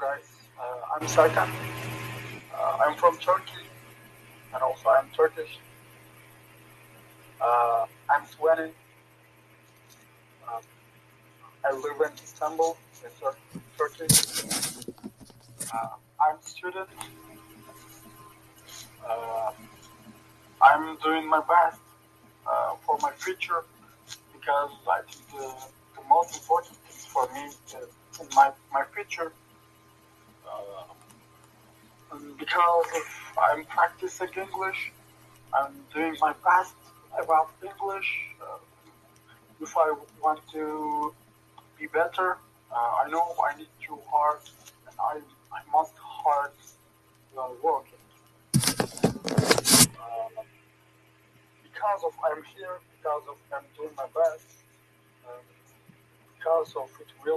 guys, uh, I'm Serkan. Uh, I'm from Turkey, and also I'm Turkish. Uh, I'm 20. Uh, I live in Istanbul, in Tur- Turkey. Uh, I'm student. Uh, I'm doing my best for my future because I think the, the most important thing for me in my, my future because I'm practicing English, I'm doing my best about English. Uh, if I want to be better, uh, I know I need to hard and I, I must hard uh, working. Uh, because of I'm here, because of I'm doing my best, um, because of it will